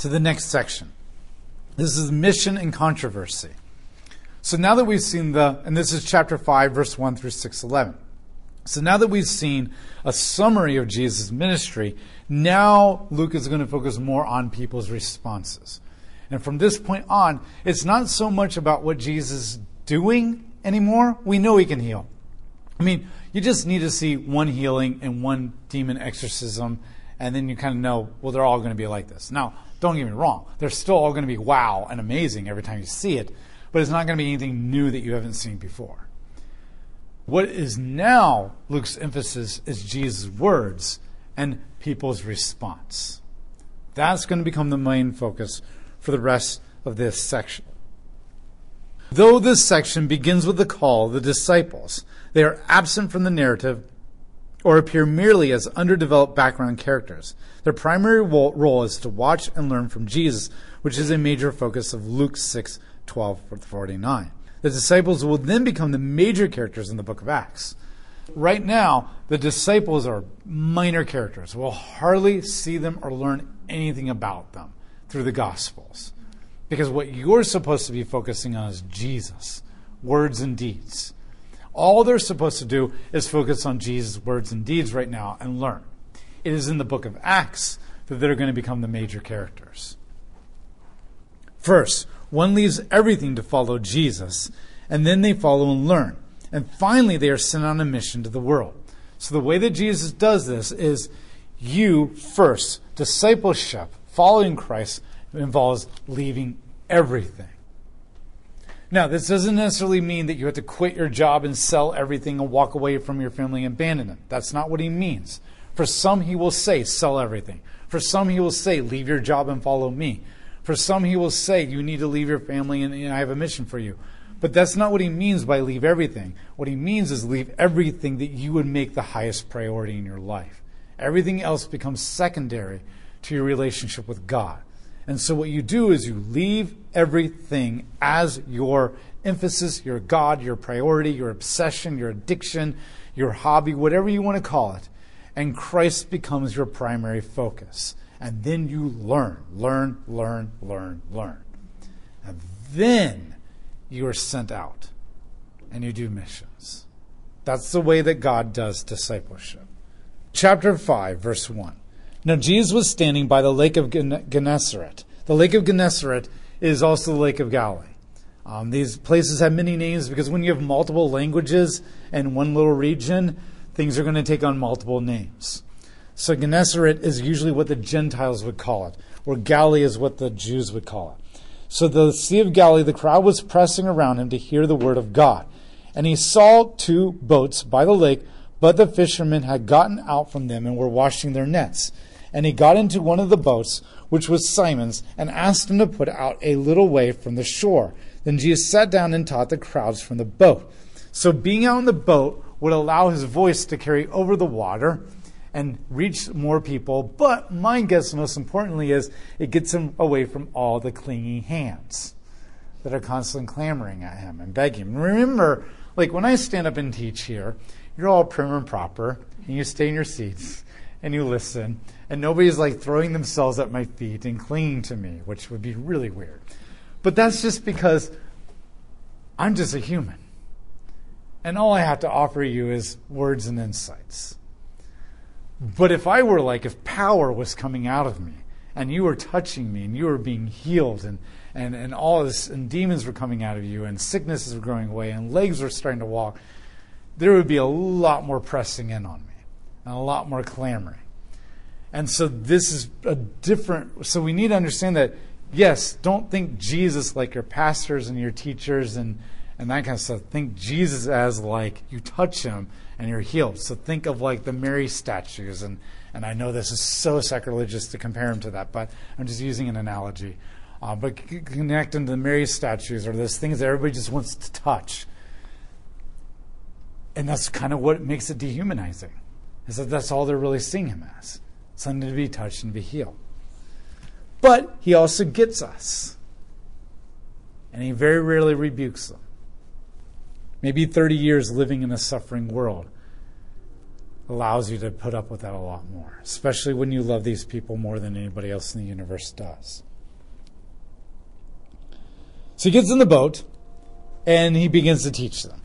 to the next section. This is mission and controversy. So now that we've seen the, and this is chapter 5, verse 1 through 611. So now that we've seen a summary of Jesus' ministry, now Luke is going to focus more on people's responses. And from this point on, it's not so much about what Jesus is doing anymore. We know he can heal. I mean, you just need to see one healing and one demon exorcism, and then you kind of know, well, they're all going to be like this. Now, don't get me wrong, they're still all going to be wow and amazing every time you see it, but it's not going to be anything new that you haven't seen before. What is now Luke's emphasis is Jesus' words and people's response. That's going to become the main focus for the rest of this section. Though this section begins with the call of the disciples, they are absent from the narrative or appear merely as underdeveloped background characters. Their primary role is to watch and learn from Jesus, which is a major focus of Luke 6 12 49. The disciples will then become the major characters in the book of Acts. Right now, the disciples are minor characters. We'll hardly see them or learn anything about them through the Gospels. Because what you're supposed to be focusing on is Jesus, words and deeds. All they're supposed to do is focus on Jesus' words and deeds right now and learn. It is in the book of Acts that they're going to become the major characters. First, one leaves everything to follow Jesus, and then they follow and learn. And finally, they are sent on a mission to the world. So the way that Jesus does this is you first. Discipleship, following Christ, involves leaving everything. Now, this doesn't necessarily mean that you have to quit your job and sell everything and walk away from your family and abandon them. That's not what he means. For some, he will say, sell everything. For some, he will say, leave your job and follow me. For some, he will say, you need to leave your family and, and I have a mission for you. But that's not what he means by leave everything. What he means is leave everything that you would make the highest priority in your life. Everything else becomes secondary to your relationship with God. And so what you do is you leave everything as your emphasis, your God, your priority, your obsession, your addiction, your hobby, whatever you want to call it. And Christ becomes your primary focus. And then you learn, learn, learn, learn, learn. And then you are sent out and you do missions. That's the way that God does discipleship. Chapter 5, verse 1. Now Jesus was standing by the lake of Gennesaret. The lake of Gennesaret is also the lake of Galilee. Um, these places have many names because when you have multiple languages in one little region, things are going to take on multiple names. So Gennesaret is usually what the Gentiles would call it, or Galilee is what the Jews would call it. So the Sea of Galilee, the crowd was pressing around him to hear the word of God. And he saw two boats by the lake, but the fishermen had gotten out from them and were washing their nets. And he got into one of the boats, which was Simon's, and asked him to put out a little way from the shore. Then Jesus sat down and taught the crowds from the boat. So being out in the boat would allow his voice to carry over the water and reach more people. But my guess, most importantly, is it gets him away from all the clinging hands that are constantly clamoring at him and begging. Remember, like when I stand up and teach here, you're all prim and proper, and you stay in your seats and you listen, and nobody's like throwing themselves at my feet and clinging to me, which would be really weird. But that's just because I'm just a human. And all I have to offer you is words and insights. But if I were like, if power was coming out of me, and you were touching me, and you were being healed, and, and, and all this, and demons were coming out of you, and sicknesses were going away, and legs were starting to walk, there would be a lot more pressing in on me and a lot more clamoring. And so this is a different, so we need to understand that, yes, don't think Jesus like your pastors and your teachers and, and that kind of stuff. Think Jesus as like you touch him and you're healed. So think of like the Mary statues. And, and I know this is so sacrilegious to compare him to that, but I'm just using an analogy. Uh, but connect them to the Mary statues or those things that everybody just wants to touch. And that's kind of what makes it dehumanizing is that that's all they're really seeing him as something to be touched and be healed. But he also gets us, and he very rarely rebukes them. Maybe 30 years living in a suffering world allows you to put up with that a lot more, especially when you love these people more than anybody else in the universe does. So he gets in the boat and he begins to teach them.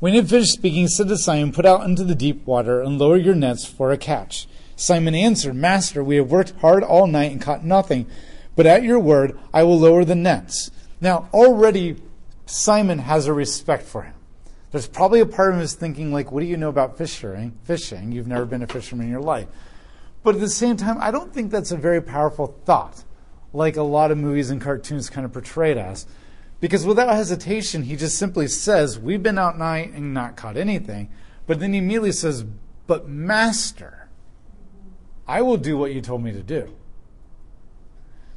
When he had finished speaking, he said to Simon, Put out into the deep water and lower your nets for a catch. Simon answered, Master, we have worked hard all night and caught nothing, but at your word I will lower the nets. Now, already Simon has a respect for him. There's probably a part of him is thinking, like, what do you know about fishing? Fishing. You've never been a fisherman in your life. But at the same time, I don't think that's a very powerful thought, like a lot of movies and cartoons kind of portray it as. Because without hesitation, he just simply says, We've been out night and not caught anything. But then he immediately says, But Master, I will do what you told me to do.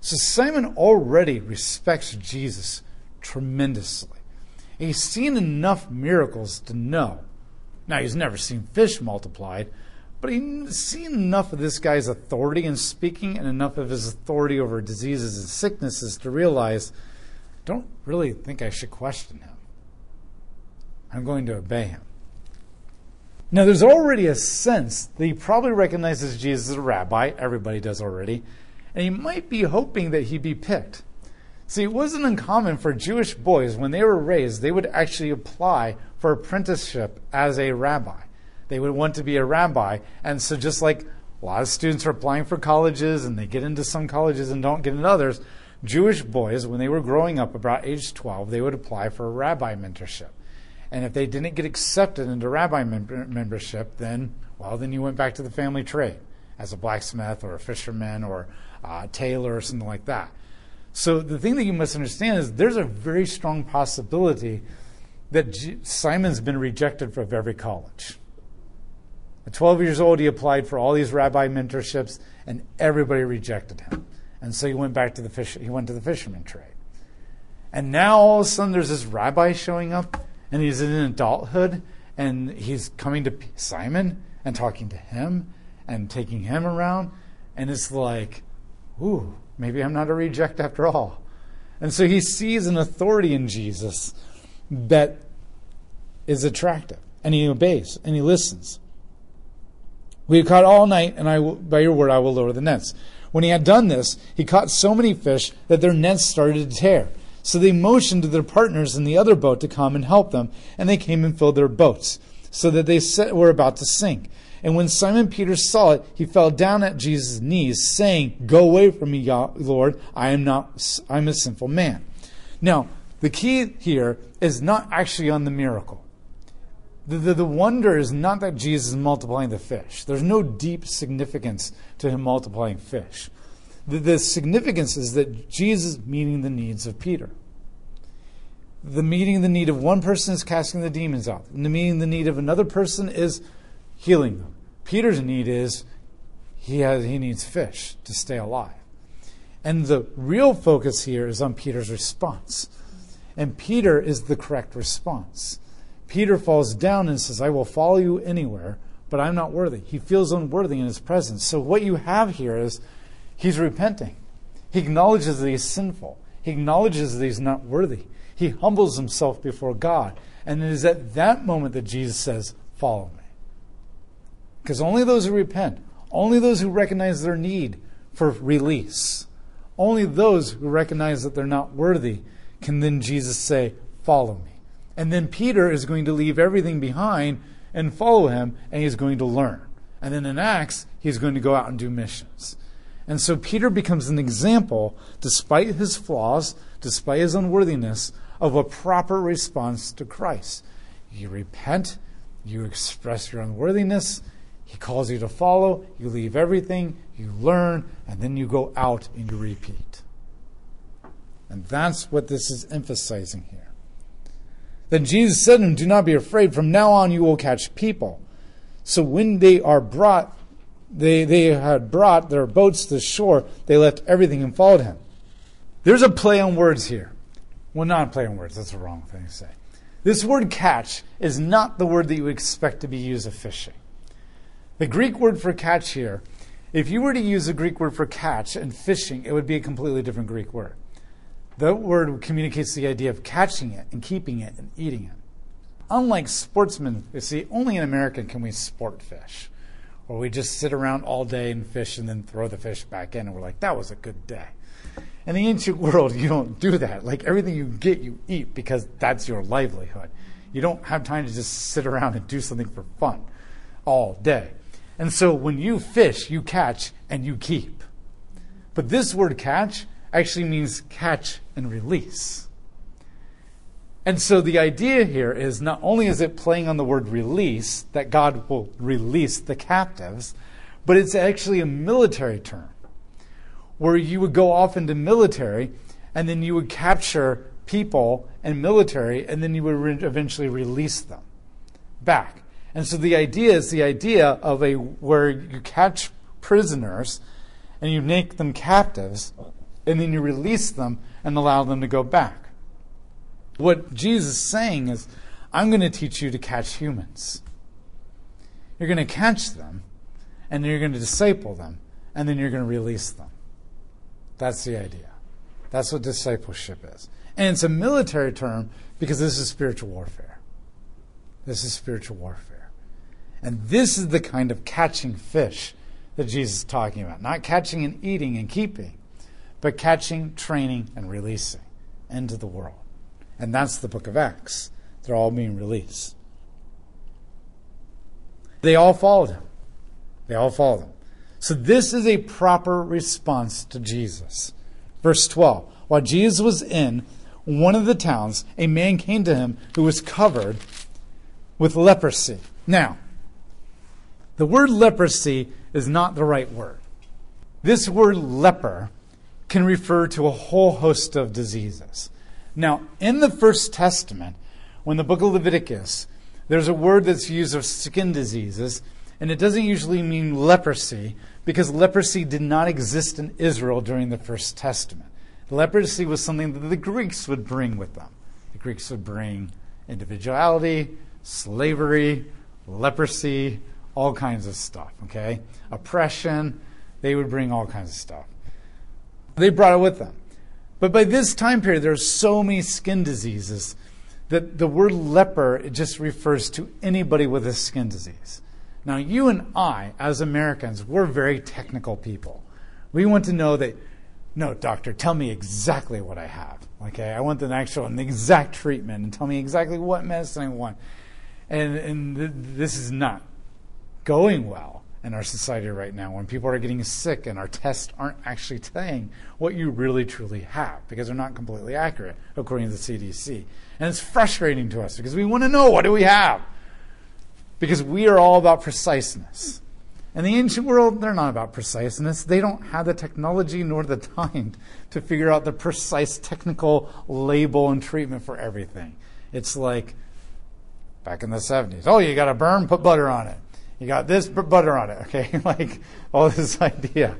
So Simon already respects Jesus tremendously. He's seen enough miracles to know. Now, he's never seen fish multiplied, but he's seen enough of this guy's authority in speaking and enough of his authority over diseases and sicknesses to realize don't really think I should question him. I'm going to obey him. Now, there's already a sense that he probably recognizes Jesus as a rabbi. Everybody does already. And he might be hoping that he'd be picked. See, it wasn't uncommon for Jewish boys, when they were raised, they would actually apply for apprenticeship as a rabbi. They would want to be a rabbi. And so, just like a lot of students are applying for colleges and they get into some colleges and don't get into others, Jewish boys, when they were growing up about age 12, they would apply for a rabbi mentorship. And if they didn't get accepted into rabbi mem- membership, then, well, then you went back to the family trade as a blacksmith or a fisherman or a tailor or something like that. So the thing that you must understand is there's a very strong possibility that G- Simon's been rejected from every college. At 12 years old, he applied for all these rabbi mentorships, and everybody rejected him. And so he went back to the fish, he went to the fisherman trade. And now all of a sudden there's this rabbi showing up and he's in adulthood and he's coming to Simon and talking to him and taking him around. And it's like, ooh, maybe I'm not a reject after all. And so he sees an authority in Jesus that is attractive and he obeys and he listens. We have caught all night, and I will, by your word I will lower the nets. When he had done this, he caught so many fish that their nets started to tear. So they motioned to their partners in the other boat to come and help them, and they came and filled their boats, so that they were about to sink. And when Simon Peter saw it, he fell down at Jesus' knees, saying, Go away from me, Lord, I am not I'm a sinful man. Now, the key here is not actually on the miracle. The, the, the, wonder is not that Jesus is multiplying the fish. There's no deep significance to him multiplying fish. The, the significance is that Jesus meeting the needs of Peter. The meeting the need of one person is casting the demons out. And the meeting the need of another person is healing them. Peter's need is he has he needs fish to stay alive. And the real focus here is on Peter's response. And Peter is the correct response. Peter falls down and says, I will follow you anywhere, but I'm not worthy. He feels unworthy in his presence. So what you have here is he's repenting. He acknowledges that he's sinful. He acknowledges that he's not worthy. He humbles himself before God. And it is at that moment that Jesus says, Follow me. Because only those who repent, only those who recognize their need for release, only those who recognize that they're not worthy can then Jesus say, Follow me. And then Peter is going to leave everything behind and follow him, and he's going to learn. And then in Acts, he's going to go out and do missions. And so Peter becomes an example, despite his flaws, despite his unworthiness, of a proper response to Christ. You repent, you express your unworthiness, he calls you to follow, you leave everything, you learn, and then you go out and you repeat. And that's what this is emphasizing here. Then Jesus said to him, Do not be afraid. From now on you will catch people. So when they are brought, they, they had brought their boats to shore, they left everything and followed him. There's a play on words here. Well, not a play on words, that's the wrong thing to say. This word catch is not the word that you expect to be used of fishing. The Greek word for catch here, if you were to use a Greek word for catch and fishing, it would be a completely different Greek word. That word communicates the idea of catching it and keeping it and eating it. Unlike sportsmen, you see, only in America can we sport fish, or we just sit around all day and fish and then throw the fish back in, and we're like, that was a good day. In the ancient world, you don't do that. Like everything you get, you eat because that's your livelihood. You don't have time to just sit around and do something for fun all day. And so when you fish, you catch and you keep. But this word catch actually means catch and release. And so the idea here is not only is it playing on the word release, that God will release the captives, but it's actually a military term where you would go off into military and then you would capture people and military and then you would re- eventually release them back. And so the idea is the idea of a where you catch prisoners and you make them captives and then you release them and allow them to go back. What Jesus is saying is, I'm going to teach you to catch humans. You're going to catch them, and then you're going to disciple them, and then you're going to release them. That's the idea. That's what discipleship is. And it's a military term because this is spiritual warfare. This is spiritual warfare. And this is the kind of catching fish that Jesus is talking about. Not catching and eating and keeping, but catching, training, and releasing into the world. And that's the book of Acts. They're all being released. They all followed him. They all followed him. So this is a proper response to Jesus. Verse 12. While Jesus was in one of the towns, a man came to him who was covered with leprosy. Now, the word leprosy is not the right word. This word leper can refer to a whole host of diseases. Now, in the First Testament, when the book of Leviticus, there's a word that's used of skin diseases, and it doesn't usually mean leprosy because leprosy did not exist in Israel during the First Testament. Leprosy was something that the Greeks would bring with them. The Greeks would bring individuality, slavery, leprosy, all kinds of stuff, okay? Oppression, they would bring all kinds of stuff. They brought it with them. But by this time period, there are so many skin diseases that the word leper just refers to anybody with a skin disease. Now, you and I, as Americans, we're very technical people. We want to know that, no, doctor, tell me exactly what I have. Okay, I want the actual and the exact treatment and tell me exactly what medicine I want. And, and th- this is not going well in our society right now when people are getting sick and our tests aren't actually saying what you really truly have because they're not completely accurate according to the CDC. And it's frustrating to us because we want to know what do we have? Because we are all about preciseness. In the ancient world, they're not about preciseness. They don't have the technology nor the time to figure out the precise technical label and treatment for everything. It's like back in the 70s. Oh, you got a burn? Put butter on it. You got this butter on it, okay? like all this idea.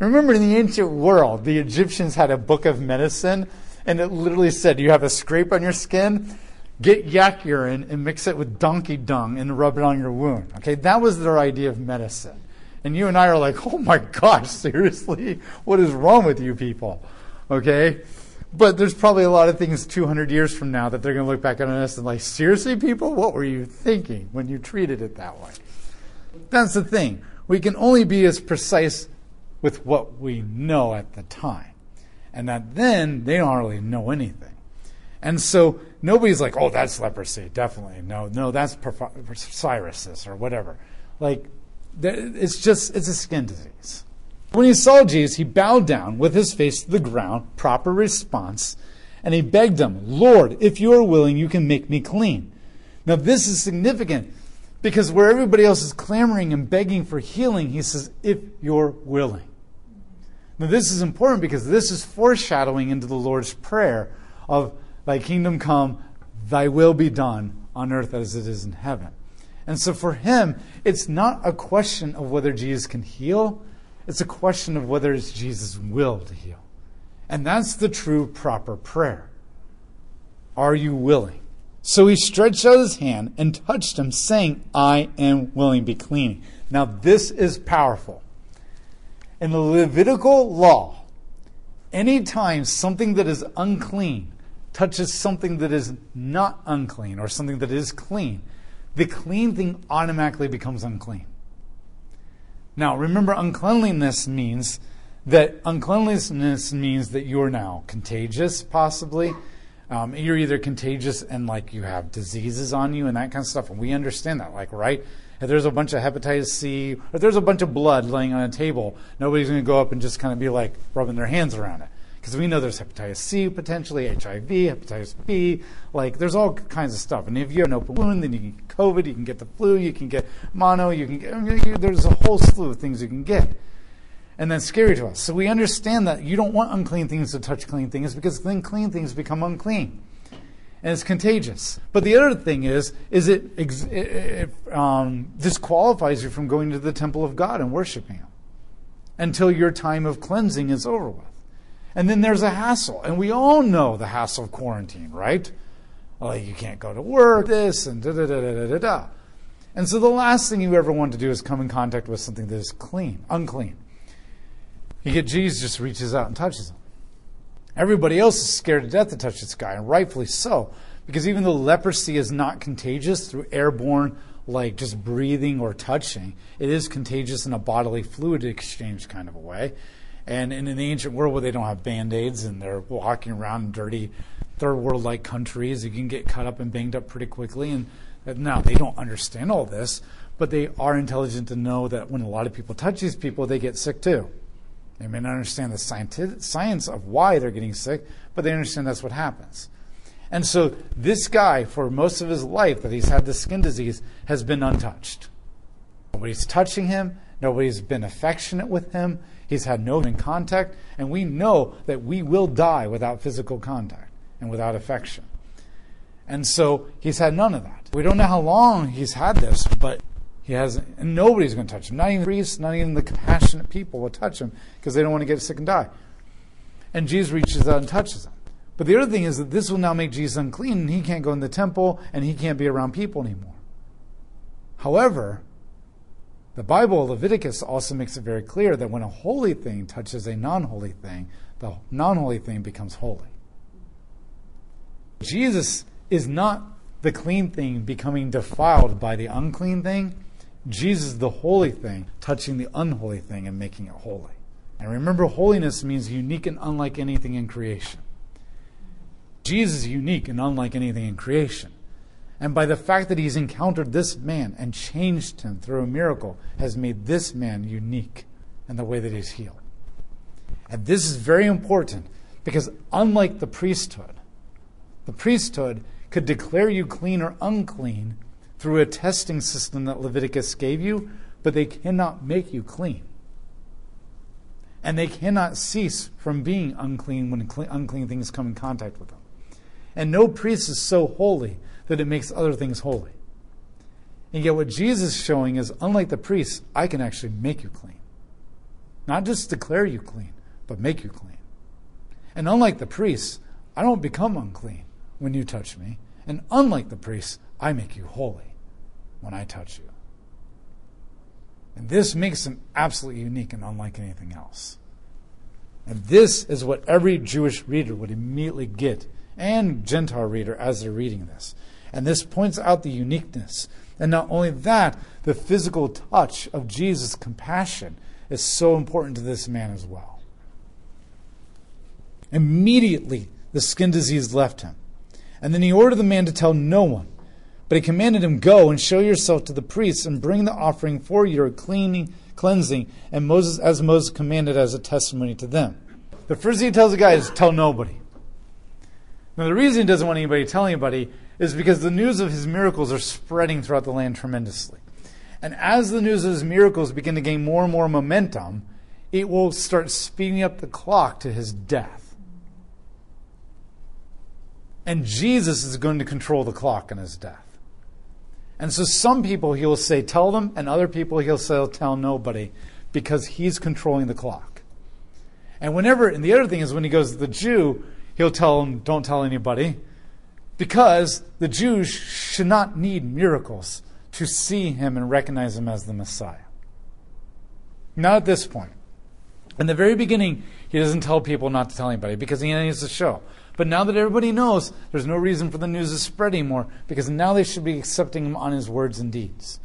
Remember, in the ancient world, the Egyptians had a book of medicine, and it literally said, You have a scrape on your skin, get yak urine and mix it with donkey dung and rub it on your wound. Okay, that was their idea of medicine. And you and I are like, Oh my gosh, seriously? What is wrong with you people? Okay? But there's probably a lot of things 200 years from now that they're going to look back on us and like, seriously, people, what were you thinking when you treated it that way? That's the thing. We can only be as precise with what we know at the time. And that then they don't really know anything. And so nobody's like, oh, that's leprosy. Definitely. No, no, that's psoriasis or whatever. Like, it's just, it's a skin disease. When he saw Jesus, he bowed down with his face to the ground, proper response, and he begged him, Lord, if you are willing, you can make me clean. Now, this is significant because where everybody else is clamoring and begging for healing, he says, if you're willing. Now, this is important because this is foreshadowing into the Lord's Prayer of, Thy kingdom come, Thy will be done on earth as it is in heaven. And so for him, it's not a question of whether Jesus can heal, it's a question of whether it's Jesus' will to heal. And that's the true, proper prayer. Are you willing? So he stretched out his hand and touched him, saying, I am willing, to be clean. Now, this is powerful. In the Levitical law, anytime something that is unclean touches something that is not unclean or something that is clean, the clean thing automatically becomes unclean. Now, remember, uncleanliness means that uncleanliness means that you're now contagious, possibly. Um, you're either contagious and like you have diseases on you and that kind of stuff. And we understand that, like, right? If there's a bunch of hepatitis C, or there's a bunch of blood laying on a table, nobody's going to go up and just kind of be like rubbing their hands around it. Because we know there's hepatitis C potentially, HIV, hepatitis B, like there's all kinds of stuff. And if you have an open wound, then you can get COVID, you can get the flu, you can get mono, you can get, there's a whole slew of things you can get and that's scary to us. So we understand that you don't want unclean things to touch clean things because then clean things become unclean. And it's contagious. But the other thing is, is it, it um, disqualifies you from going to the temple of God and worshiping Him until your time of cleansing is over with. And then there's a hassle. And we all know the hassle of quarantine, right? Like you can't go to work, this, and da da da da da da. And so the last thing you ever want to do is come in contact with something that is clean, unclean. You get Jesus just reaches out and touches him. Everybody else is scared to death to touch this guy, and rightfully so, because even though leprosy is not contagious through airborne, like just breathing or touching, it is contagious in a bodily fluid exchange kind of a way. And in the ancient world where they don't have band aids and they're walking around in dirty third world like countries, you can get cut up and banged up pretty quickly. And uh, now they don't understand all this, but they are intelligent to know that when a lot of people touch these people, they get sick too. They may not understand the science of why they're getting sick, but they understand that's what happens. And so this guy, for most of his life that he's had this skin disease, has been untouched. Nobody's touching him. Nobody's been affectionate with him. He's had no human contact. And we know that we will die without physical contact and without affection. And so he's had none of that. We don't know how long he's had this, but he has, and nobody's going to touch him. Not even priests, not even the compassionate people will touch him because they don't want to get sick and die. And Jesus reaches out and touches him. But the other thing is that this will now make Jesus unclean, and he can't go in the temple, and he can't be around people anymore. However, the Bible, Leviticus, also makes it very clear that when a holy thing touches a non holy thing, the non holy thing becomes holy. Jesus is not the clean thing becoming defiled by the unclean thing. Jesus, the holy thing, touching the unholy thing and making it holy. And remember, holiness means unique and unlike anything in creation. Jesus is unique and unlike anything in creation. And by the fact that he's encountered this man and changed him through a miracle, has made this man unique in the way that he's healed. And this is very important because, unlike the priesthood, the priesthood could declare you clean or unclean through a testing system that Leviticus gave you, but they cannot make you clean. And they cannot cease from being unclean when unclean things come in contact with them. And no priest is so holy that it makes other things holy. And yet, what Jesus is showing is unlike the priests, I can actually make you clean. Not just declare you clean, but make you clean. And unlike the priests, I don't become unclean when you touch me. And unlike the priests, I make you holy when I touch you. And this makes him absolutely unique and unlike anything else. And this is what every Jewish reader would immediately get, and Gentile reader as they're reading this. And this points out the uniqueness. And not only that, the physical touch of Jesus' compassion is so important to this man as well. Immediately, the skin disease left him. And then he ordered the man to tell no one but he commanded him, Go and show yourself to the priests and bring the offering for your cleaning, cleansing, and Moses as Moses commanded as a testimony to them. The first thing he tells the guy is tell nobody. Now the reason he doesn't want anybody to tell anybody is because the news of his miracles are spreading throughout the land tremendously. And as the news of his miracles begin to gain more and more momentum, it will start speeding up the clock to his death. And Jesus is going to control the clock in his death. And so some people he'll say, tell them, and other people he'll say, tell nobody, because he's controlling the clock. And whenever, and the other thing is when he goes to the Jew, he'll tell them, don't tell anybody, because the Jews should not need miracles to see him and recognize him as the Messiah. Not at this point. In the very beginning, he doesn't tell people not to tell anybody because he needs to show. But now that everybody knows, there's no reason for the news to spread anymore because now they should be accepting him on his words and deeds.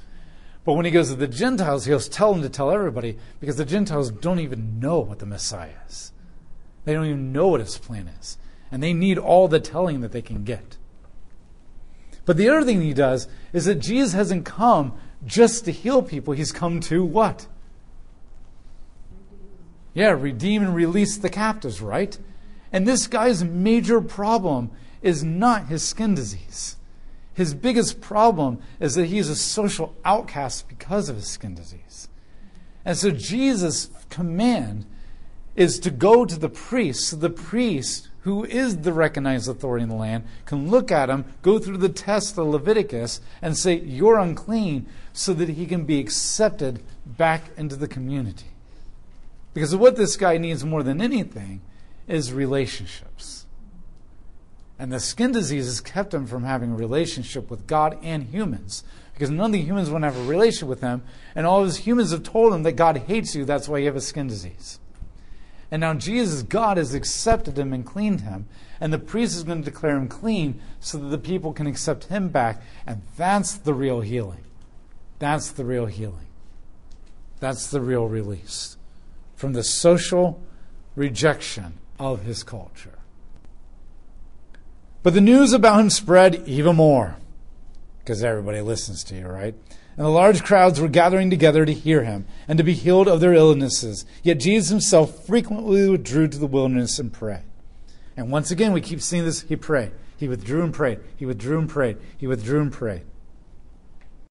But when he goes to the Gentiles, he'll tell them to tell everybody because the Gentiles don't even know what the Messiah is. They don't even know what his plan is. And they need all the telling that they can get. But the other thing he does is that Jesus hasn't come just to heal people, he's come to what? Yeah, redeem and release the captives, right? And this guy's major problem is not his skin disease. His biggest problem is that he's a social outcast because of his skin disease. And so Jesus' command is to go to the priest. So the priest, who is the recognized authority in the land, can look at him, go through the test of Leviticus, and say, You're unclean, so that he can be accepted back into the community. Because what this guy needs more than anything is relationships. And the skin disease has kept him from having a relationship with God and humans. Because none of the humans want to have a relationship with him. And all his humans have told him that God hates you. That's why you have a skin disease. And now Jesus, God, has accepted him and cleaned him. And the priest is going to declare him clean so that the people can accept him back. And that's the real healing. That's the real healing. That's the real release from the social rejection of his culture. But the news about him spread even more because everybody listens to you, right? And the large crowds were gathering together to hear him and to be healed of their illnesses. Yet Jesus himself frequently withdrew to the wilderness and prayed. And once again, we keep seeing this. He prayed. He withdrew and prayed. He withdrew and prayed. He withdrew and prayed.